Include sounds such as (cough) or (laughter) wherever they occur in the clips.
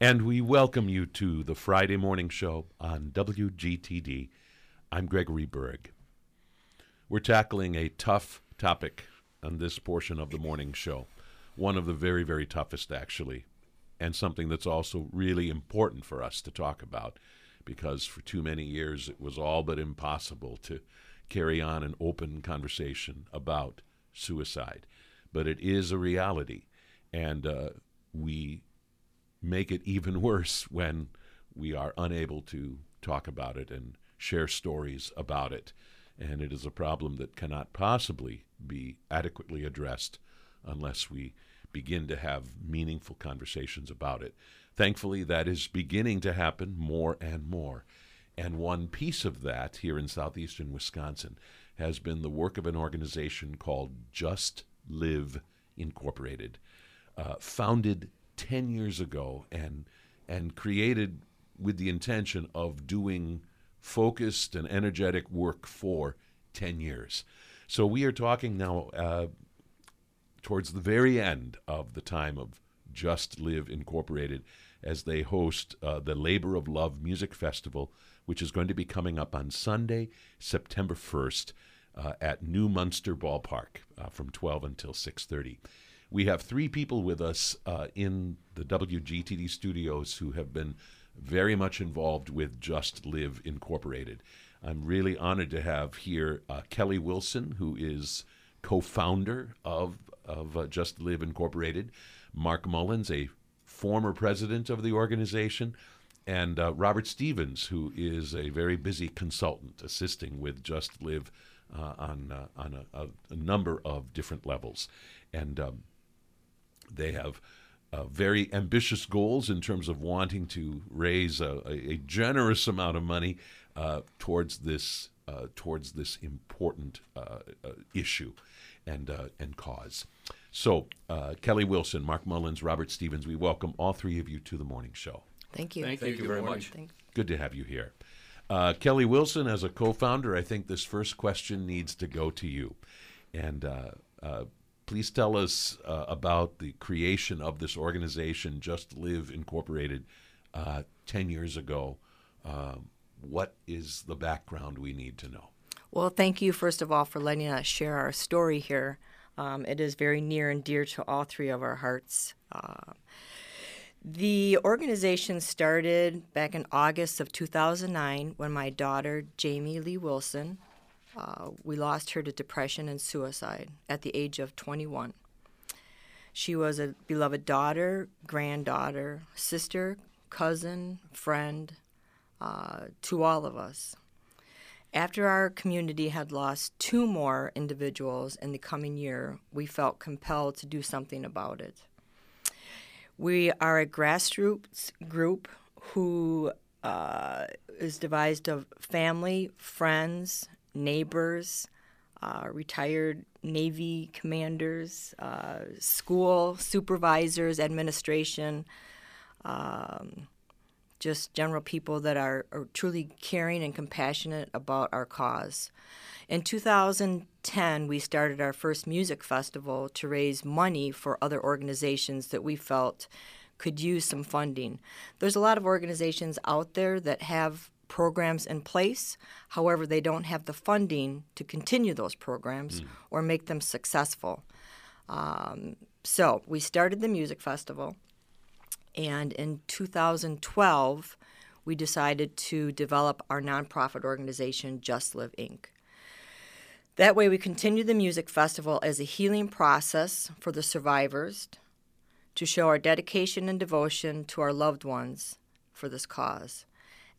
And we welcome you to the Friday morning show on WGTD. I'm Gregory Berg. We're tackling a tough topic on this portion of the morning show, one of the very, very toughest, actually, and something that's also really important for us to talk about because for too many years it was all but impossible to carry on an open conversation about suicide. But it is a reality, and uh, we make it even (laughs) worse when we are unable to talk about it and share stories about it. And it is a problem that cannot possibly be adequately addressed unless we begin to have meaningful conversations about it. Thankfully, that is beginning to happen more and more. And one piece of that here in southeastern Wisconsin has been the work of an organization called Just Live Incorporated, uh, founded 10 years ago and, and created with the intention of doing focused and energetic work for 10 years. So we are talking now uh, towards the very end of the time of Just Live Incorporated as they host uh, the Labor of Love Music Festival, which is going to be coming up on Sunday, September 1st. Uh, at New Munster Ballpark uh, from 12 until 6:30. We have three people with us uh, in the WGTD studios who have been very much involved with Just Live Incorporated. I'm really honored to have here uh, Kelly Wilson, who is co-founder of of uh, Just Live Incorporated, Mark Mullins, a former president of the organization, and uh, Robert Stevens, who is a very busy consultant assisting with Just Live uh, on uh, on a, a, number of different levels, and um, they have. Uh, very ambitious goals in terms of wanting to raise a, a generous amount of money uh, towards this uh, towards this important issue and and cause. So, Kelly Wilson, Mark Mullins, Robert Stevens, we welcome all three of you to the morning show. Thank you. Thank, Thank you, you very much. Good to have you here. Uh, Kelly Wilson, as a co founder, I think this first question needs to go to you. And uh, uh, please tell us uh, about the creation of this organization, Just Live Incorporated, uh, 10 years ago. Um, what is the background we need to know? Well, thank you, first of all, for letting us share our story here. Um, it is very near and dear to all three of our hearts. Uh, the organization started back in August of 2009 when my daughter, Jamie Lee Wilson, uh, we lost her to depression and suicide at the age of 21. She was a beloved daughter, granddaughter, sister, cousin, friend uh, to all of us. After our community had lost two more individuals in the coming year, we felt compelled to do something about it. We are a grassroots group who uh, is devised of family, friends, neighbors, uh, retired Navy commanders, uh, school supervisors, administration, um, just general people that are, are, truly caring and compassionate about our cause. In 2010, we started our first music festival to raise money for other organizations that we felt could use some funding. There's a lot of organizations out there that have programs in place. However, they don't have the funding to continue those programs mm. or make them successful. Um, so we started the music festival, and in 2012, we decided to develop our nonprofit organization, Just Live Inc. That way, we continue the music festival as a healing process for the survivors to show our dedication and devotion to our loved ones for this cause,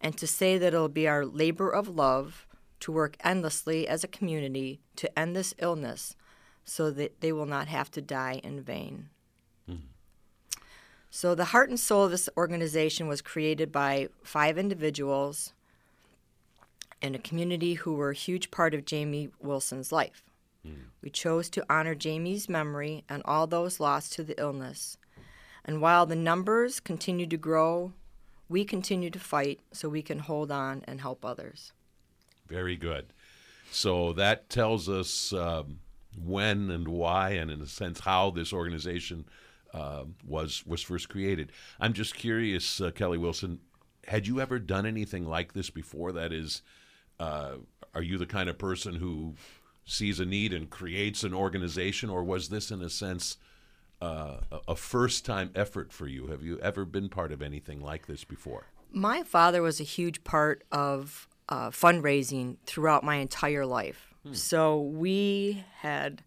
and to say that it'll be our labor of love to work endlessly as a community to end this illness so that they will not have to die in vain. Mm-hmm. So, the heart and soul of this organization was created by five individuals and a community who were a huge part of Jamie Wilson's life. Mm. We chose to honor Jamie's memory and all those lost to the illness. And while the numbers continue to grow, we continue to fight so we can hold on and help others. Very good. So that tells us um, when and why, and in a sense, how this organization uh, was was first created. I'm just curious, uh, Kelly Wilson, had you ever done anything like this before? That is, uh, are you the kind of person who sees a need and creates an organization, or was this, in a sense, uh, a first time effort for you? Have you ever been part of anything like this before? My father was a huge part of uh, fundraising throughout my entire life. Hmm. So we had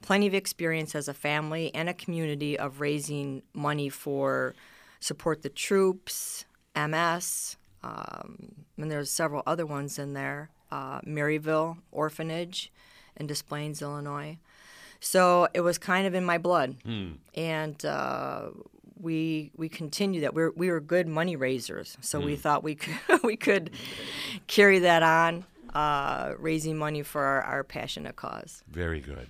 plenty of experience as a family and a community of raising money for support the troops, MS, um, and there's several other ones in there. Uh, Maryville Orphanage in Des Plaines, Illinois. So it was kind of in my blood, hmm. and uh, we we continue that. We were, we were good money raisers, so we hmm. thought we could (laughs) we could carry that on, uh, raising money for our, our passionate cause. Very good.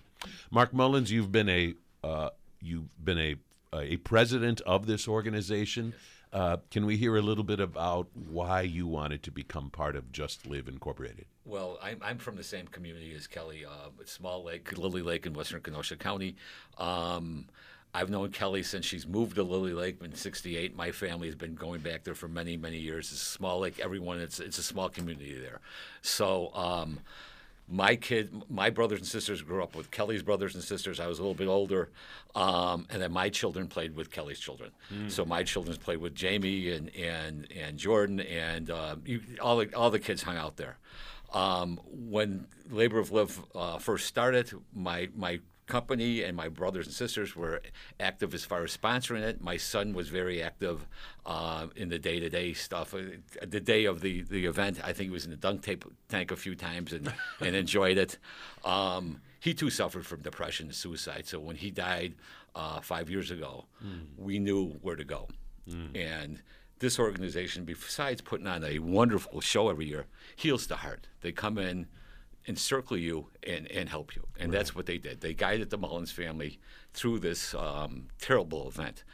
Mark Mullins, you've been a uh, you've been a a president of this organization. Uh, can we hear a little bit about why you wanted to become part of Just Live Incorporated? Well, I'm, I'm from the same community as Kelly, uh, Small Lake, Lily Lake in western Kenosha County. Um, I've known Kelly since she's moved to Lily Lake in '68. My family has been going back there for many, many years. It's a small lake. Everyone, it's it's a small community there. So. Um, my kid, my brothers and sisters grew up with Kelly's brothers and sisters. I was a little bit older, um, and then my children played with Kelly's children. Mm. So my children played with Jamie and and and Jordan, and uh, you, all the all the kids hung out there. Um, when Labor of Love uh, first started, my my company and my brothers and sisters were active as far as sponsoring it. My son was very active uh, in the day to day stuff. Uh, the day of the, the event, I think he was in the dunk tape tank a few times and, (laughs) and enjoyed it. Um, he too suffered from depression and suicide. So when he died uh, five years ago, mm. we knew where to go. Mm. And this organization, besides putting on a wonderful show every year, heals the heart. They come in encircle you and, and help you. And right. that's what they did. They guided the Mullins family through this um, terrible event.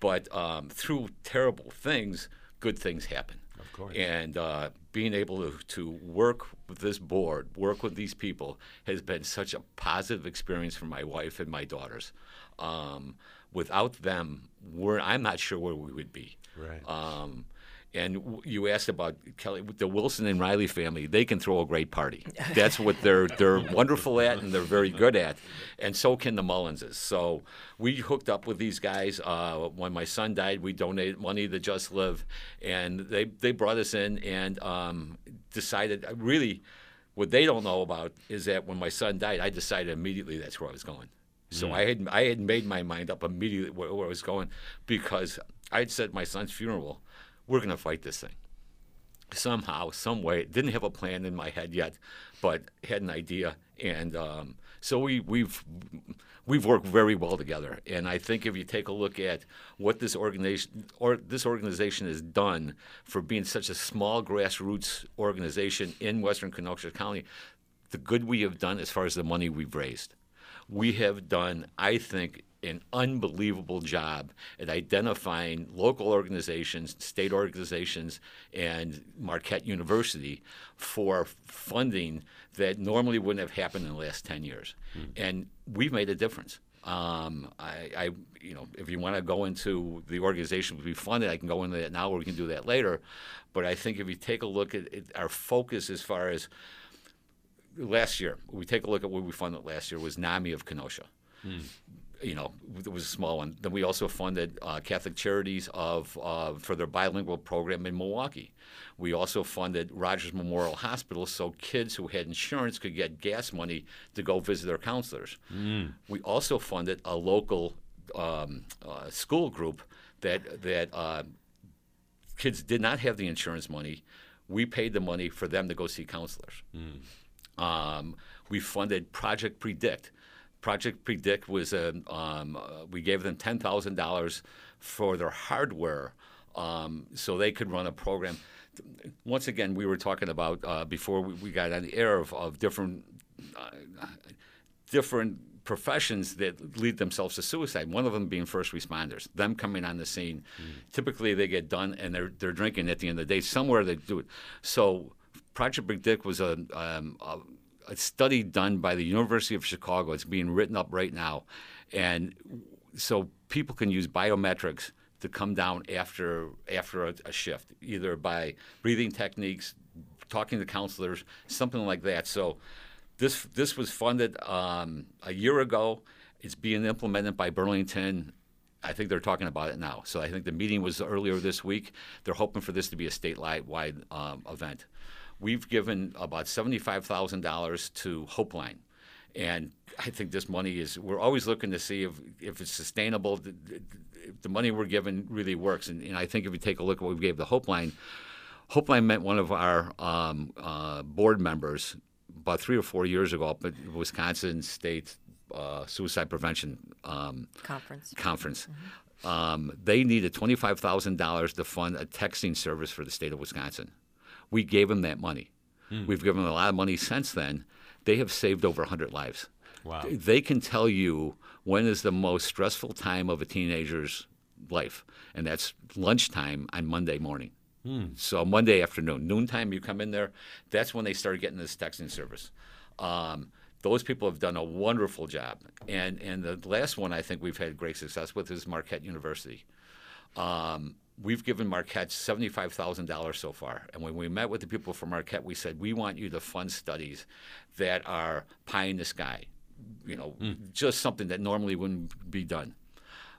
But um, through terrible things, good things happen. Of course. And uh, being able to, to work with this board, work with these people, has been such a positive experience for my wife and my daughters. Um, without them, we're, I'm not sure where we would be. Right. Um, and you asked about Kelly, the Wilson and Riley family. They can throw a great party. That's what they're they're wonderful at, and they're very good at. And so can the Mullinses. So we hooked up with these guys. Uh, when my son died, we donated money to Just Live, and they they brought us in and um, decided really. What they don't know about is that when my son died, I decided immediately that's where I was going. So mm. I had I had made my mind up immediately where, where I was going because I had said my son's funeral we're going to fight this thing. Somehow, some way, didn't have a plan in my head yet, but had an idea, and um, so we, we've we've worked very well together. And I think if you take a look at what this organization or this organization has done for being such a small grassroots organization in Western Kenosha County, the good we have done as far as the money we've raised, we have done, I think, an unbelievable job at identifying local organizations, state organizations, and Marquette University for funding that normally wouldn't have happened in the last 10 years. Mm. And we've made a difference. Um, I, I, you know, if you want to go into the organization we funded, I can go into that now, or we can do that later. But I think if you take a look at it, our focus as far as last year, we take a look at what we funded last year was NAMI of Kenosha. Mm you know, it was a small one. Then we also funded uh, Catholic Charities of uh, for their bilingual program in Milwaukee. We also funded Rogers Memorial Hospital so kids who had insurance could get gas money to go visit their counselors. Mm. We also funded a local um, uh, school group that that uh, kids did not have the insurance money. We paid the money for them to go see counselors. Mm. Um, we funded Project Predict Project Predict was a, um, uh, we gave them ten thousand dollars for their hardware, um, so they could run a program. Once again, we were talking about uh, before we, we, got on the air of, of different uh, different professions that lead themselves to suicide. One of them being first responders. Them coming on the scene, mm. typically they get done and they're they're drinking at the end of the day. Somewhere they do it. So Project Predict was a, um, a a study done by the University of Chicago. It's being written up right now, and so people can use biometrics to come down after after a, a shift, either by breathing techniques, talking to counselors, something like that. So this this was funded um, a year ago. It's being implemented by Burlington. I think they're talking about it now. So I think the meeting was earlier this week. They're hoping for this to be a statewide um, event. We've given about seventy-five thousand dollars to Hopeline, and I think this money is. We're always looking to see if if it's sustainable. If the money we're given really works, and, and I think if you take a look at what we gave the Hopeline, Hopeline met one of our um, uh, board members about three or four years ago up at Wisconsin State uh, Suicide Prevention um, Conference. Conference. Um, they needed twenty-five thousand dollars to fund a texting service for the state of Wisconsin. We gave them that money. We've given them a lot of money since then. They have saved over hundred lives. Wow. They can tell you when is the most stressful time of a teenager's life, and that's lunchtime on Monday morning. So Monday afternoon, noontime, you come in there. That's when they started getting this texting service. Um, those people have done a wonderful job, and and the last one I think we've had great success with is Marquette University. Um, we've given Marquette seventy-five thousand dollars so far, and when we met with the people from Marquette, we said we want you to fund studies that are pie in the sky, you know, hmm. just something that normally wouldn't be done.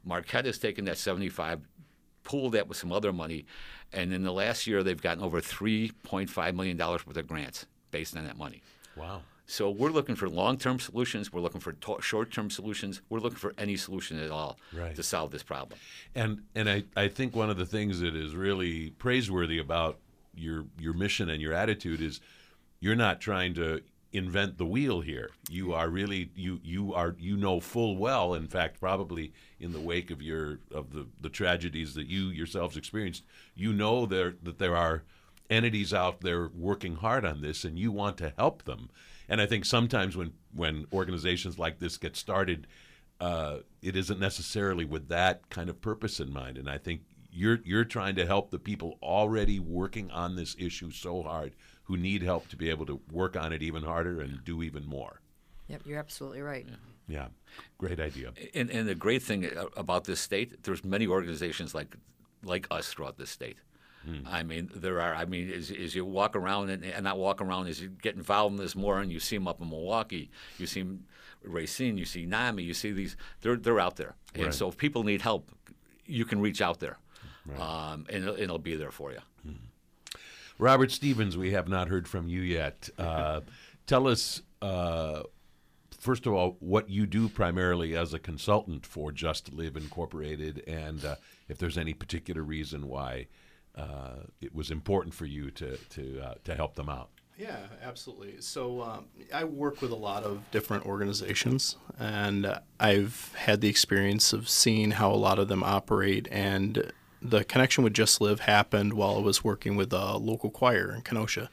Marquette has taken that seventy-five, pooled that with some other money, and in the last year they've gotten over three point five million dollars worth of grants based on that money. Wow. So we're looking for long-term solutions. We're looking for to- short-term solutions. We're looking for any solution at all Right. to solve this problem. And and I, I think one of the things that is really praiseworthy about your your mission and your attitude is you're not trying to invent the wheel here. You mm-hmm. are really you you are you know full well, in fact, probably in the wake of your of the, the tragedies that you yourselves experienced, you know there that there are entities out there working hard on this and you want to help them. And I think sometimes when when organizations like this get started, uh, it isn't necessarily with that kind of purpose in mind. And I think you're you're trying to help the people already working on this issue so hard who need help to be able to work on it even harder and do even more. Yep, you're absolutely right. Yeah, great idea. And, and the great thing about this state, there's many organizations like like us throughout this state. I mean, there are. I mean, as, as you walk around and, and not walk around, as you get involved in this more, and you see them up in Milwaukee, you see 'em Racine, you see NAMI, you see these. They're they're out there, and so if people need help, you can reach out there, um, and, it'll, it'll be there for you. Robert Stevens, we have not heard from you yet. (laughs) Uh, tell us, uh, first of all, what you do primarily as a consultant for Just Live Incorporated, and uh, if there's any particular reason why uh, it was important for you to to uh, to help them out. Yeah, absolutely. So um, I work with a lot of different organizations, and I've had the experience of seeing how a lot of them operate. And the connection with Just Live happened while I was working with a local choir in Kenosha.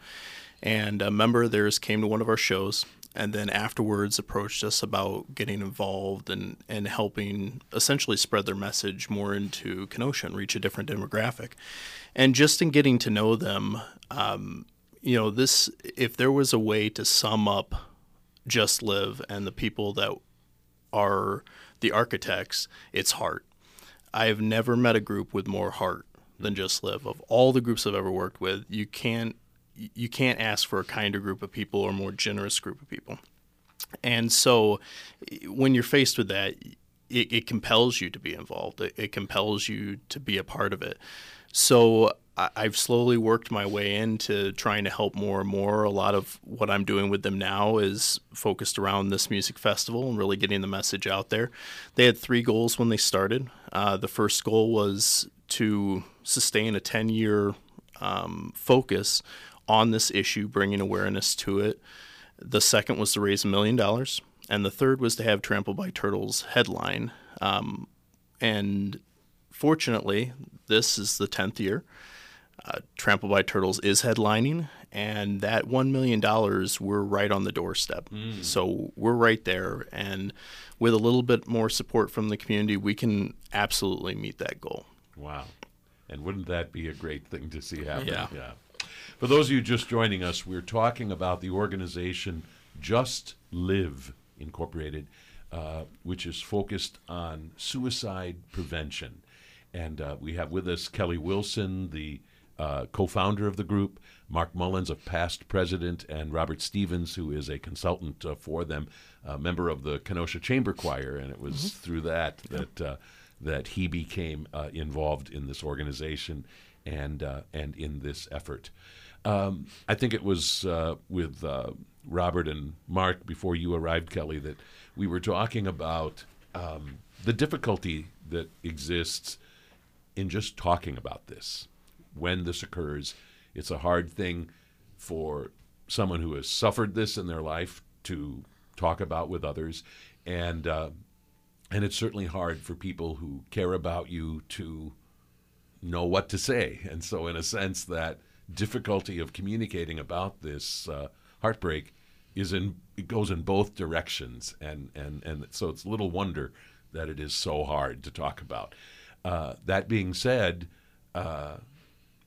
And a member of theirs came to one of our shows, and then afterwards approached us about getting involved and, and helping essentially spread their message more into Kenosha and reach a different demographic. And just in getting to know them, um, you know, this if there was a way to sum up Just Live and the people that are the architects, it's heart. I have never met a group with more heart than Just Live. Of all the groups I've ever worked with, you can't you can't ask for a kinder group of people or a more generous group of people. And so, when you're faced with that, it, it compels you to be involved. It, it compels you to be a part of it. So I- I've slowly worked my way into trying to help more and more. A lot of what I'm doing with them now is focused around this music festival and really getting the message out there. They had three goals when they started. Uh, the first goal was to sustain a 10 year um, focus on this issue, bringing awareness to it. The second was to raise a million dollars. And the third was to have Trampled by Turtles headline. Um, and fortunately, this is the 10th year. Uh, Trampled by Turtles is headlining, and that $1 million, we're right on the doorstep. So we're right there. And with a little bit more support from the community, we can absolutely meet that goal. Wow. And wouldn't that be a great thing to see happen? Yeah. For those of you just joining us, we're talking about the organization Just Live Incorporated. uh, which is focused on suicide prevention. And uh, we have with us Kelly Wilson, the uh, co founder of the group, Mark Mullins, a past president, and Robert Stevens, who is a consultant uh, for them, a member of the Kenosha Chamber Choir. And it was through that that, uh, that he became uh, involved in this organization and, uh, and in this effort. Um, I think it was uh, with uh, Robert and Mark before you arrived, Kelly, that we were talking about um, the difficulty that exists in just talking about this. When this occurs, it's a hard thing for someone who has suffered this in their life to talk about with others, and uh, and it's certainly hard for people who care about you to know what to say. And so, in a sense, that difficulty of communicating about this uh, heartbreak is in it goes in both directions, and and and so it's little wonder that it is so hard to talk about. Uh, that being said, uh,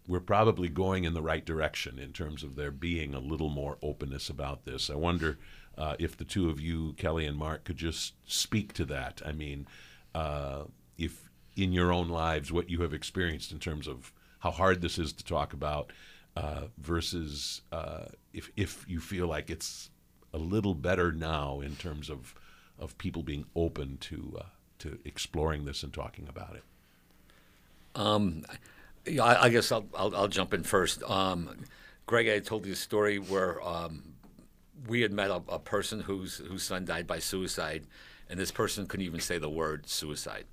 we're probably going in the right direction in terms of there being a little more openness about this. I wonder uh, if the two of you, Kelly and Mark, could just speak to that. I mean, uh, if in your own lives, what you have experienced in terms of how hard this is to talk about uh, versus uh, if, if you feel like it's a little better now in terms of, of people being open to, uh, to exploring this and talking about it. Um, Yeah, I, I guess I'll, I'll, I'll jump in first. Um, Greg, I told you a story where um, we had met a, a person whose whose son died by suicide, and this person couldn't even say the word suicide.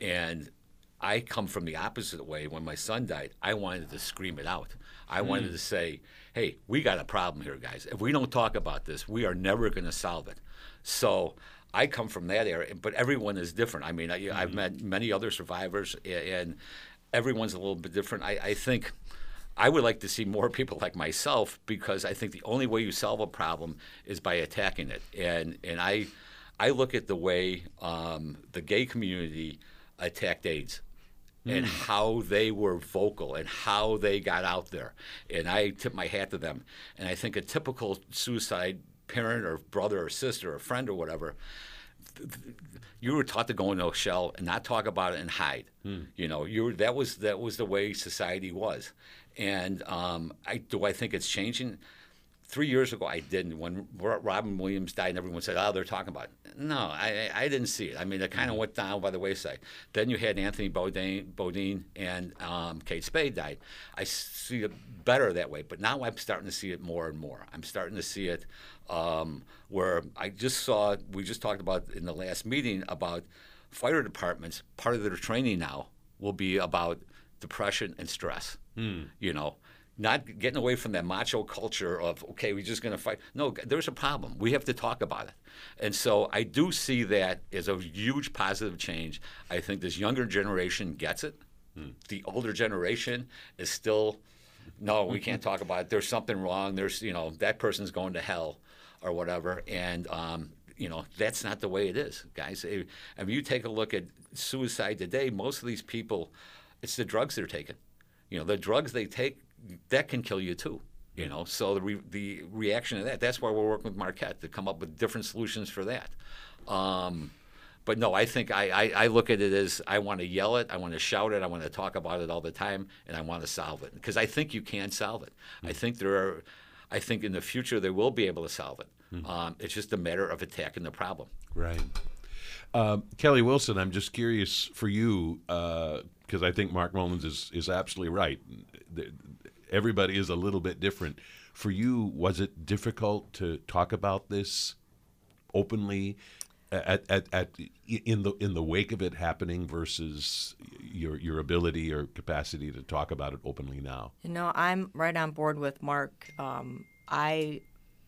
And I come from the opposite way. When my son died, I wanted to scream it out. I wanted to say, "Hey, we got a problem here, guys. If we don't talk about this, we are never going to solve it." So. I come from that area, but everyone is different. I mean, I, I've met many other survivors, and everyone's a little bit different. I, I think I would like to see more people like myself because I think the only way you solve a problem is by attacking it. And and I I look at the way um, the gay community attacked AIDS and how they were vocal and how they got out there. And I tip my hat to them. And I think a typical suicide parent or brother or sister or friend or whatever you were taught to go into a shell and not talk about it and hide. You know, you were, that was that was the way society was. And um, I do I think it's changing. Three years ago, I didn't. When Robin Williams died, and everyone said, "Oh, they're talking about." It. No, I, I didn't see it. I mean, it kind of went down by the wayside. Then you had Anthony Bourdain, Bodine and um, Kate Spade died. I see it better that way, but now I'm starting to see it more and more. I'm starting to see it um, where I just saw. We just talked about in the last meeting about fire departments. Part of their training now will be about depression and stress. You know, not getting away from that macho culture of okay, we're just going to fight. No, there's a problem. We have to talk about it. And so I do see that as a huge positive change. I think this younger generation gets it. The older generation is still, no, we can't talk about it. There's something wrong. There's you know that person's going to hell, or whatever. And um, you know that's not the way it is, guys. If, if you take a look at suicide today, most of these people, it's the drugs they're taking you know the drugs they take that can kill you too you know? So the re- the reaction to that that's why we're working with marquette to come up with different solutions for that. Um, but no i think I, I, I look at it as i want to yell it i want to shout it i want to talk about it all the time and i want to solve it. Because i think you can solve it. I think there are i think in the future they will be able to solve it. Um, it's just a matter of attacking the problem. Right. Um, Kelly Wilson, I'm just curious for you because I think Mark Mullins is, is absolutely right. Everybody is a little bit different. For you, was it difficult to talk about this openly at, at, at in the in the wake of it happening versus your your ability or capacity to talk about it openly now? You know, I'm right on board with Mark. Um, I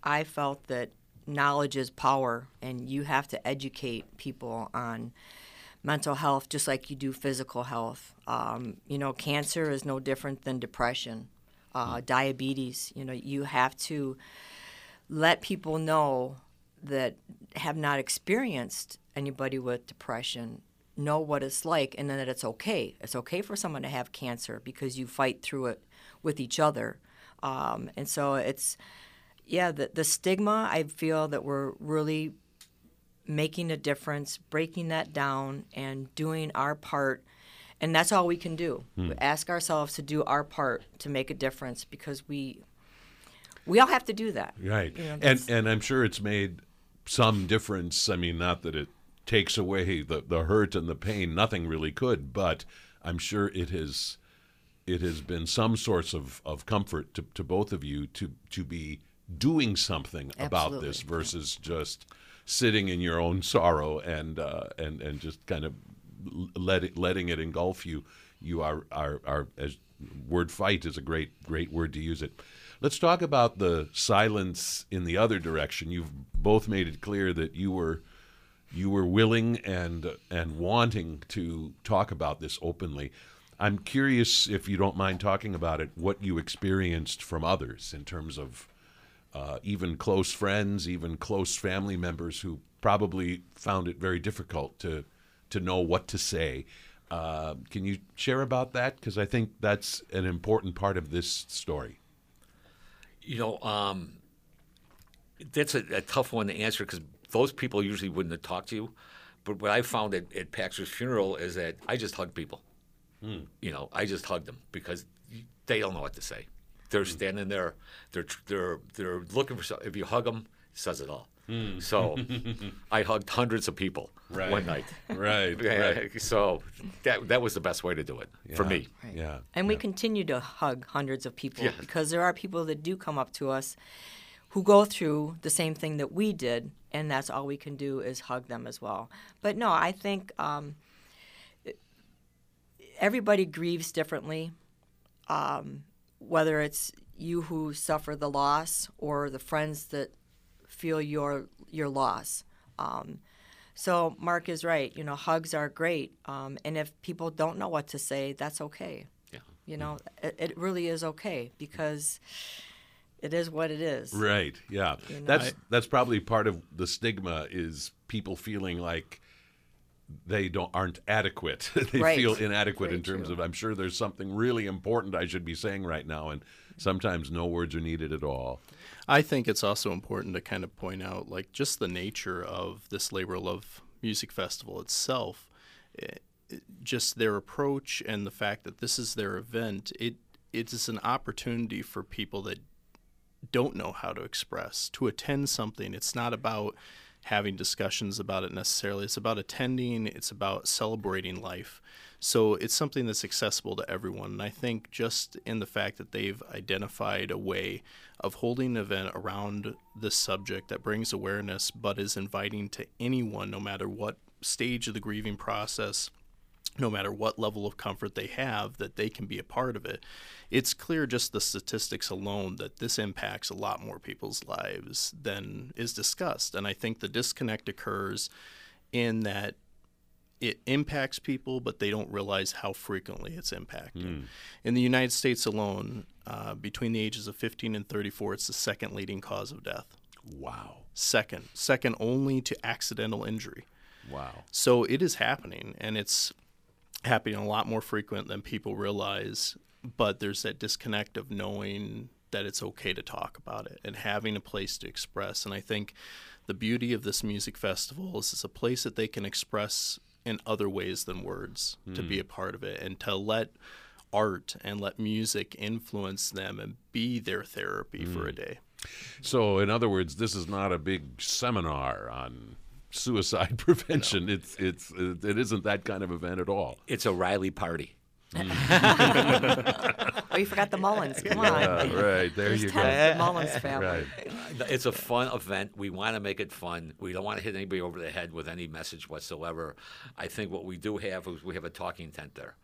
I felt that knowledge is power, and you have to educate people on mental health just like you do physical health. Um, you know, cancer is no different than depression, uh, diabetes. You know, you have to let people know that have not experienced anybody with depression know what it's like and then that it's okay. It's okay for someone to have cancer because you fight through it with each other. Um, and so it's, yeah, the, the stigma, I feel that we're really making a difference, breaking that down, and doing our part. And that's all we can do. Hmm. We ask ourselves to do our part to make a difference because we we all have to do that. Right. You know, and and I'm sure it's made some difference. I mean, not that it takes away the, the hurt and the pain, nothing really could, but I'm sure it has it has been some source of, of comfort to, to both of you to to be doing something about this versus just sitting in your own sorrow and uh, and and just kind of l- let it, letting it engulf you. You are are, are as word fight is a great great word to use it. Let's talk about the silence in the other direction. You've both made it clear that you were you were willing and and wanting to talk about this openly. I'm curious if you don't mind talking about it, what you experienced from others in terms of uh, even close friends, even close family members who probably found it very difficult to to know what to say. Uh, can you share about that? Because I think that's an important part of this story. You know, um, that's a, a tough one to answer because those people usually wouldn't have talked to you. But what I found at, at Paxter's funeral is that I just hugged people. You know, I just hugged them because they don't know what to say. They're standing there. They're they're they're looking for something. If you hug them, it says it all. So (laughs) I hugged hundreds of people one night. Right. (laughs) Yeah, So that that was the best way to do it for me. Yeah. And we continue to hug hundreds of people Yeah. because there are people that do come up to us who go through the same thing that we did, and that's all we can do is hug them as well. But no, I think um, everybody grieves differently, um, whether it's you who suffer the loss or the friends that feel your your loss. Um, so Mark is right. You know, hugs are great, um, and if people don't know what to say, that's okay. Yeah. You know, it, it really is okay because it is what it is. Right. Yeah. You know? That's that's probably part of the stigma is people feeling like they don't aren't adequate. (laughs) they Right. feel inadequate Very in terms true. of I'm sure there's something really important I should be saying right now and sometimes no words are needed at all. I think it's also important to kind of point out, like, just the nature of this Labor Love Music Festival itself. Eh, it- just their approach and the fact that this is their event, it it is an opportunity for people that don't know how to express to attend something. It's not about having discussions about it necessarily. It's about attending, it's about celebrating life. So it's something that's accessible to everyone. And I think just in the fact that they've identified a way of holding an event around this subject that brings awareness but is inviting to anyone, no matter what stage of the grieving process no matter what level of comfort they have, that they can be a part of it. It's clear just the statistics alone that this impacts a lot more people's lives than is discussed. And I think the disconnect occurs in that it impacts people, but they don't realize how frequently it's impacting. In the United States alone, uh, between the ages of 15 and 34, it's the second leading cause of death. Wow. Second, second only to accidental injury. Wow. So it is happening, and it's happening a lot more frequent than people realize. But there's that disconnect of knowing that it's okay to talk about it and having a place to express. And I think the beauty of this music festival is it's a place that they can express in other ways than words to be hmm. a part of it and to let art and let music influence them and be their therapy for a hmm. day. So in other words, this is not a big seminar on suicide (laughs) prevention. It's it's it isn't that kind of event at all. It's a Riley party. Mm. (laughs) Oh, you forgot the Mullins. Come on. Right. There There's you go. the Mullins (laughs) family. Right. It's a fun event. We want to make it fun. We don't want to hit anybody over the head with any message whatsoever. I think what we do have is we have a talking tent there.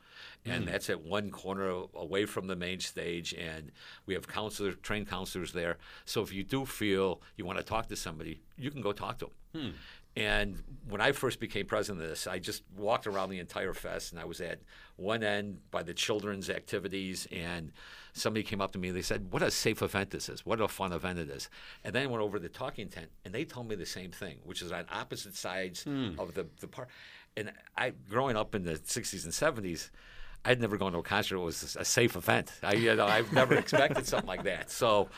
And mm. that's at one corner away from the main stage, and we have counselors, trained counselors there. So if you do feel you want to talk to somebody, you can go talk to them. Hmm. And when I first became president of this, I just walked around the entire fest, and I was at one end by the children's activities, and somebody came up to me and they said, "What a safe event this is! What a fun event it is!" And then I went over to the talking tent, and they told me the same thing, which is on opposite sides hmm. of the the park. And I, growing up in the '60s and '70s, I'd never gone to a concert It was a safe event. I, you know, I've never (laughs) expected something like that. So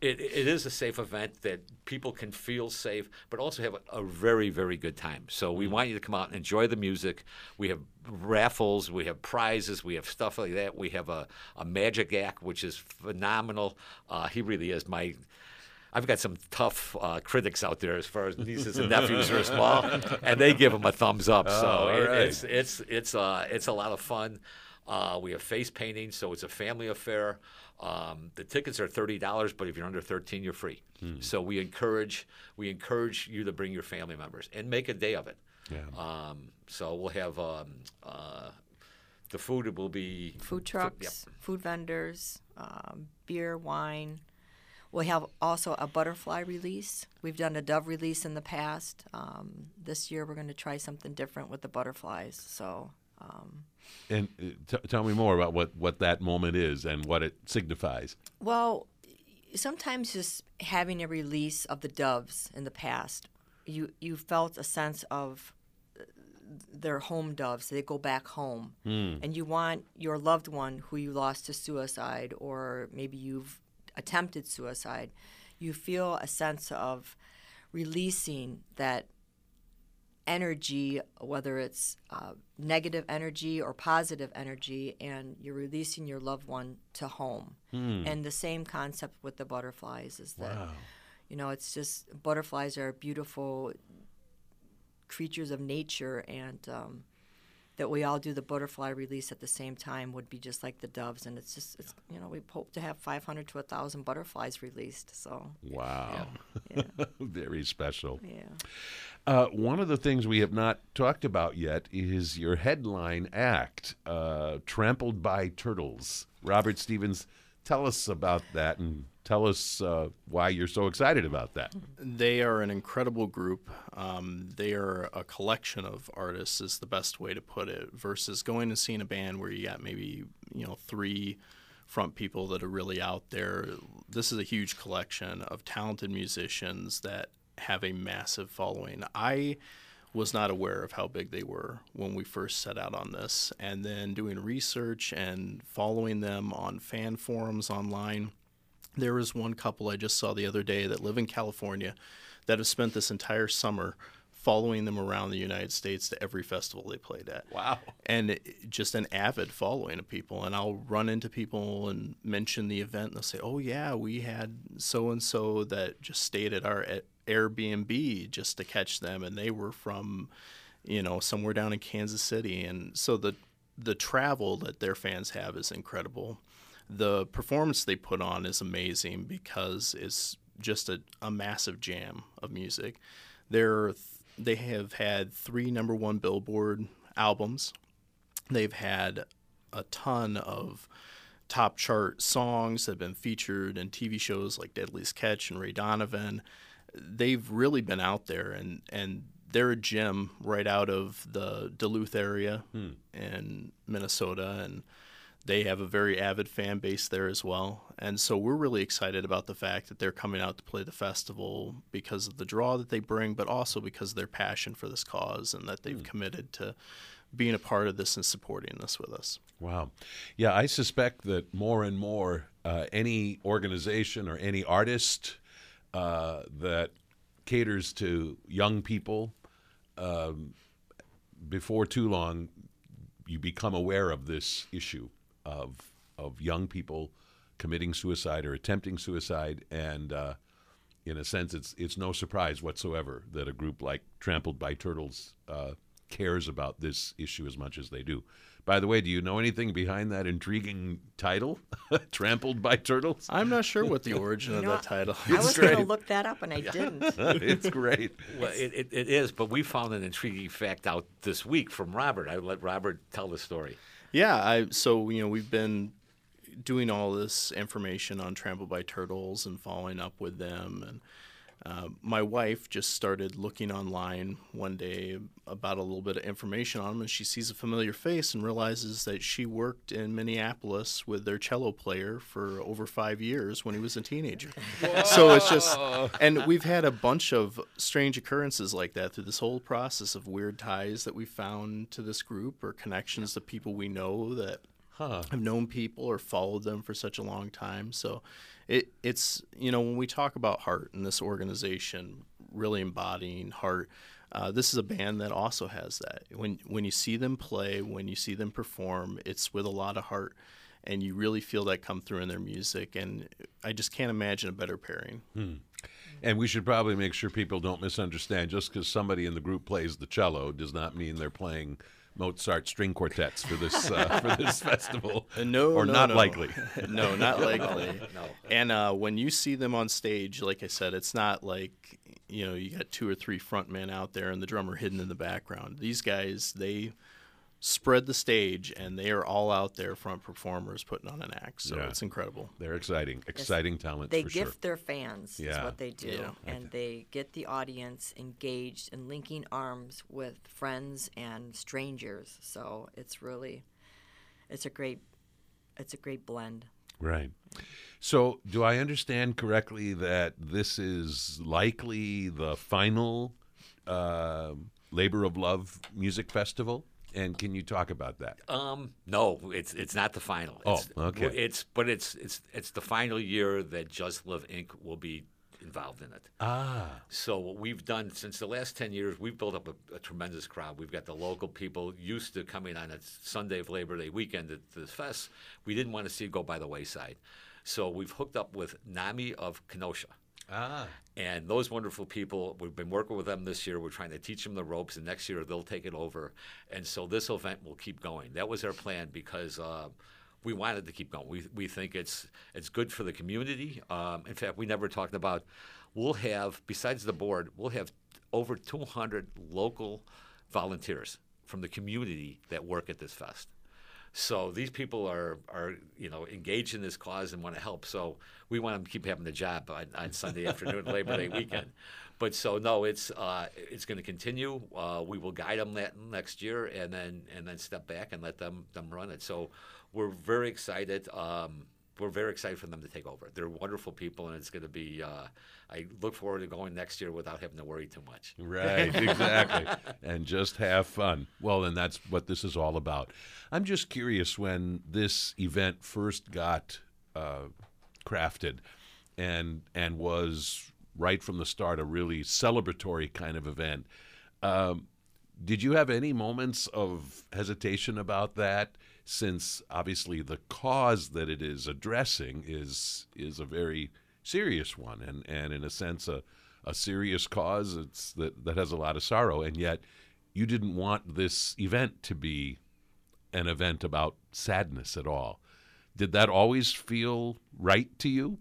it, it is a safe event that people can feel safe, but also have a, a very, very good time. So we want you to come out and enjoy the music. We have raffles, we have prizes, we have stuff like that. We have a, a magic act, which is phenomenal. Uh, he really is my. I've got some tough uh, critics out there as far as nieces and nephews are small, (laughs) and they give him a thumbs up. So Oh, all it- right. it's it's it's uh, it's a lot of fun. Uh, we have face painting, so it's a family affair. Um, the tickets are thirty dollars, but if you're under thirteen, you're free. So we encourage we encourage you to bring your family members and make a day of it. Yeah. Um, so we'll have um, uh, the food will be Food yep. trucks, food vendors, um, beer, wine. We'll have also a butterfly release. We've done a dove release in the past. Um, this year we're going to try something different with the butterflies. So um, And uh, t- tell me more about what, what that moment is and what it signifies. Well, sometimes just having a release of the doves in the past, you you felt a sense of uh, their home doves. They go back home, and you want your loved one who you lost to suicide, or maybe you've attempted suicide. You feel a sense of releasing that energy, whether it's uh, negative energy or positive energy, and you're releasing your loved one to home. And the same concept with the butterflies is that, Wow. you know, it's just butterflies are beautiful creatures of nature, and um, that we all do the butterfly release at the same time would be just like the doves. And it's just, it's, you know, we hope to have 500 to 1,000 butterflies released. So, Wow. yeah, (laughs) Very special. yeah. Uh, one of the things we have not talked about yet is your headline act, uh, Trampled by Turtles. Robert Stevens, tell us about that and tell us uh, why you're so excited about that. They are an incredible group. Um, they are a collection of artists, is the best way to put it, versus going and seeing a band where you got maybe you know three front people that are really out there. This is a huge collection of talented musicians that have a massive following. I was not aware of how big they were when we first set out on this, and then doing research and following them on fan forums online. There was one couple I just saw the other day that live in California that have spent this entire summer following them around the United States to every festival they played at. Wow. And it- just an avid following of people. And I'll run into people and mention the event. And they'll say, oh, yeah, we had so and so that just stayed at our Airbnb just to catch them. And they were from, you know, somewhere down in Kansas City. And so the, the travel that their fans have is incredible the performance they put on is amazing because it's just a, a massive jam of music. They're, they have had three number one Billboard albums. They've had a ton of top chart songs that have been featured in TV shows like Deadliest Catch and Ray Donovan. They've really been out there and, and they're a gem right out of the Duluth area hmm. in Minnesota and they have a very avid fan base there as well. And so we're really excited about the fact that they're coming out to play the festival because of the draw that they bring, but also because of their passion for this cause and that they've committed to being a part of this and supporting this with us. Wow. Yeah, I suspect that more and more uh, any organization or any artist uh, that caters to young people, um, before too long, you become aware of this issue of of young people committing suicide or attempting suicide, and uh, in a sense, it's it's no surprise whatsoever that a group like Trampled by Turtles uh, cares about this issue as much as they do. By the way, do you know anything behind that intriguing title, (laughs) "Trampled by Turtles"? I'm not sure what the (laughs) origin of know, that title is. I is. was going to look that up and I (laughs) didn't. it's great. Well, it, it, it is, but we found an intriguing fact out this week from Robert. I let Robert tell the story. Yeah, I so you know we've been doing all this information on Trampled by Turtles and following up with them, and uh, my wife just started looking online one day about a little bit of information on him, and she sees a familiar face and realizes that she worked in Minneapolis with their cello player for over five years when he was a teenager. so it's just, and we've had a bunch of strange occurrences like that through this whole process of weird ties that we found to this group or connections to people we know that Huh. I've known people or followed them for such a long time. So it it's you know when we talk about heart in this organization, really embodying heart. Uh, this is a band that also has that. When when you see them play, when you see them perform, it's with a lot of heart, and you really feel that come through in their music. And I just can't imagine a better pairing. And we should probably make sure people don't misunderstand. Just because somebody in the group plays the cello does not mean they're playing Mozart string quartets for this uh, (laughs) for this festival. Uh, no, or no, not no. likely. (laughs) no, not (laughs) likely. no. And uh, when you see them on stage, like I said, it's not like you know you got two or three front men out there and the drummer hidden in the background. These guys, they spread the stage and they are all out there front performers putting on an act. So Yeah. it's incredible. They're exciting, exciting talent They for gift sure. their fans. Yeah. Is what they do, Yeah. and they get the audience engaged and linking arms with friends and strangers. So it's really, it's a great, it's a great blend. Right. So, do I understand correctly that this is likely the final uh, Labor of Love music festival? And can you talk about that? Um, no, it's it's not the final. Oh, It's, okay. It's but it's it's it's the final year that Just Live Inc. will be involved in it. Ah, So what we've done since the last ten years, we've built up a, a tremendous crowd. We've got the local people used to coming on a Sunday of Labor Day weekend at this fest. We didn't want to see it go by the wayside, so we've hooked up with NAMI of Kenosha. Ah, And those wonderful people, we've been working with them this year. We're trying to teach them the ropes, and next year they'll take it over. And so this event will keep going. That was our plan because uh, we wanted to keep going. We, we think it's it's good for the community. Um, in fact, we never talked about. We'll have besides the board, we'll have over 200 local volunteers from the community that work at this fest. So these people are, are you know engaged in this cause and want to help. So we want them to keep having the job on, on Sunday (laughs) afternoon, Labor Day weekend. But so no, it's uh, it's going to continue. Uh, we will guide them that next year, and then and then step back and let them them run it. So we're very excited. Um, we're very excited for them to take over. They're wonderful people, and it's going to be. Uh, I look forward to going next year without having to worry too much. right, (laughs) exactly. and just have fun. Well, and that's what this is all about. I'm just curious when this event first got uh, crafted and and was right from the start a really celebratory kind of event. Um, did you have any moments of hesitation about that? Since obviously the cause that it is addressing is is a very serious one, and, and in a sense a a serious cause it's that that has a lot of sorrow, and yet you didn't want this event to be an event about sadness at all. Did that always feel right to you?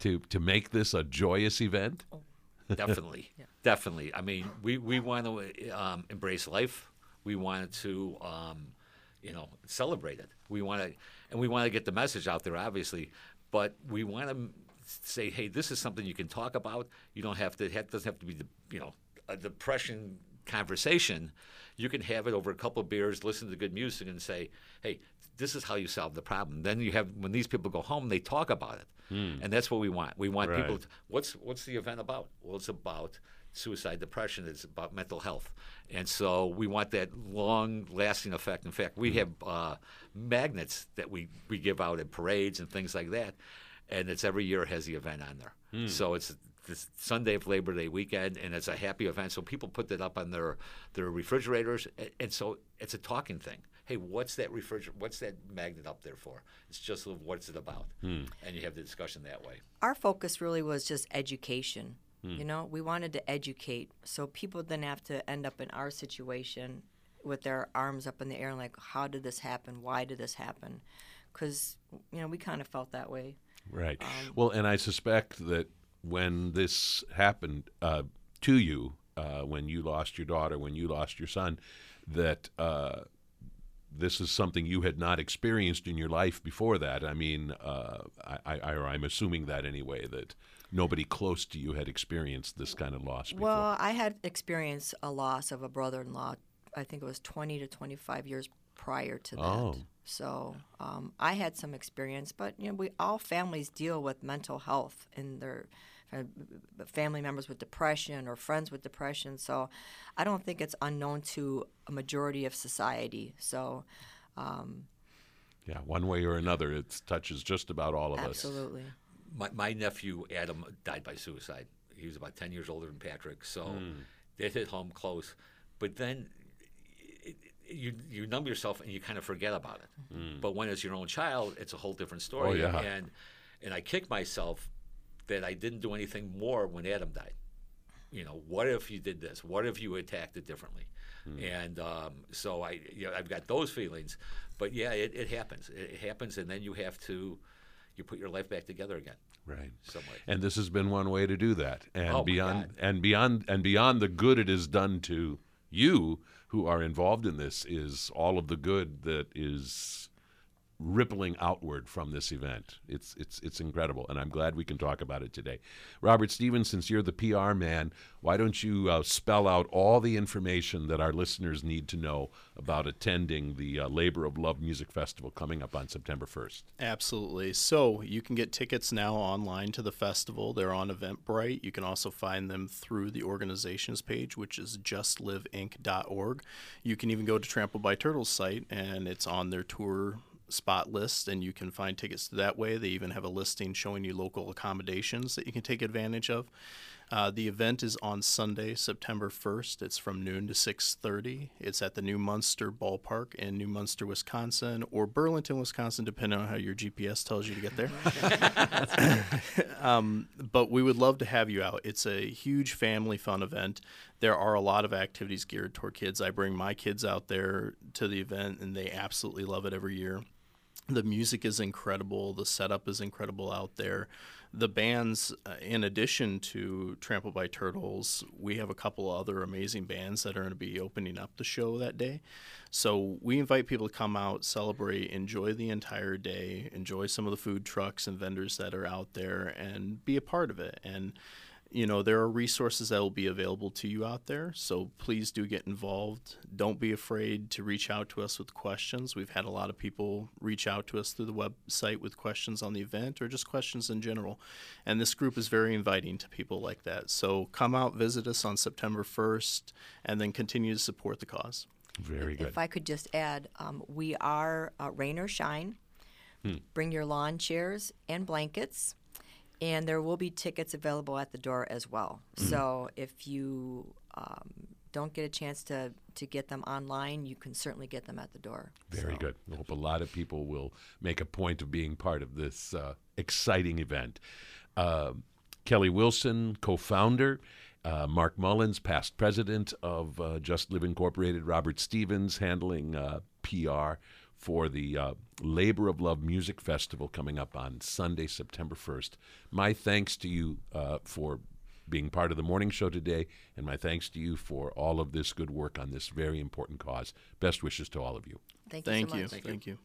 To to make this a joyous event? definitely, (laughs) definitely. I mean, we we want to um, embrace life. We want to, um, you know, celebrate it. We want to, and we want to get the message out there, obviously. But we want to say, hey, this is something you can talk about. You don't have to. It doesn't have to be, the, you know, a depression conversation. You can have it over a couple of beers, listen to good music, and say, hey, this is how you solve the problem. Then you have when these people go home, they talk about it, hmm. and that's what we want. We want people. To, what's what's the event about? Well, it's about suicide, depression. is about mental health, and so we want that long-lasting effect. In fact, we mm-hmm. have uh, magnets that we we give out at parades and things like that, and it's every year has the event on there. Hmm. So it's this Sunday of Labor Day weekend, and it's a happy event. So people put that up on their their refrigerators, and, and so it's a talking thing. Hey, what's that refrigerator? What's that magnet up there for? It's just what's it about, hmm. and you have the discussion that way. Our focus really was just education. You know, we wanted to educate so people didn't have to end up in our situation with their arms up in the air, and like, how did this happen? Why did this happen? Because, you know, we kind of felt that way. Right. well, and I suspect that when this happened uh, to you, uh, when you lost your daughter, when you lost your son, that uh, this is something you had not experienced in your life before that. I mean, uh, I, I, I'm assuming that anyway, that nobody close to you had experienced this kind of loss before. Well, I had experienced a loss of a brother-in-law. I think it was 20 to 25 years prior to that. Oh. So um, I had some experience, but you know, we all families deal with mental health in their uh, family members with depression or friends with depression. So I don't think it's unknown to a majority of society. So. Um, Yeah, one way or another, it touches just about all of us. Absolutely. My, my nephew Adam died by suicide. He was about ten years older than Patrick, so hmm. that hit home close. But then it, it, you you numb yourself and you kind of forget about it. Hmm. But when it's your own child, it's a whole different story. Oh, yeah. And and I kick myself that I didn't do anything more when Adam died. You know, what if you did this? What if you attacked it differently? Hmm. And um, so I, you know, I've got those feelings. But yeah, it, it happens. It happens, and then you have to, you put your life back together again. Right. And this has been one way to do that. And Oh, beyond and beyond and beyond the good it has done to you who are involved in this is all of the good that is rippling outward from this event. It's it's it's incredible, and I'm glad we can talk about it today. Robert Stevens, since you're the PR man, why don't you uh, spell out all the information that our listeners need to know about attending the uh, Labor of Love Music Festival coming up on September 1st? Absolutely. So you can get tickets now online to the festival. They're on Eventbrite. You can also find them through the organization's page, which is justliveinc.org. You can even go to Trampled by Turtles site, and it's on their tour spot list, and you can find tickets that way. They even have a listing showing you local accommodations that you can take advantage of. Uh, the event is on Sunday, September 1st. It's from noon to 6:30. It's at the New Munster Ballpark in New Munster, Wisconsin, or Burlington, Wisconsin, depending on how your GPS tells you to get there. (laughs) um, but we would love to have you out. It's a huge family fun event. There are a lot of activities geared toward kids. I bring my kids out there to the event, and they absolutely love it every year. The music is incredible. The setup is incredible out there. The bands, uh, in addition to Trampled by Turtles, we have a couple other amazing bands that are going to be opening up the show that day. So we invite people to come out, celebrate, enjoy the entire day, enjoy some of the food trucks and vendors that are out there, and be a part of it. And you know there are resources that will be available to you out there so please do get involved. Don't be afraid to reach out to us with questions. We've had a lot of people reach out to us through the website with questions on the event or just questions in general and this group is very inviting to people like that. So come out visit us on september 1st and then continue to support the cause. Very good. If I could just add, um, we are uh, rain or shine. Bring your lawn chairs and blankets, and there will be tickets available at the door as well. So if you um, don't get a chance to, to get them online, you can certainly get them at the door. Very So- good. I hope a lot of people will make a point of being part of this uh, exciting event. Uh, Kelly Wilson, co founder, uh, Mark Mullins, past president of uh, Just Live Incorporated, Robert Stevens, handling uh, PR for the uh, Labor of Love Music Festival coming up on Sunday, September 1st. My thanks to you uh, for being part of the morning show today, and my thanks to you for all of this good work on this very important cause. Best wishes to all of you. Thank you thank so you much. thank you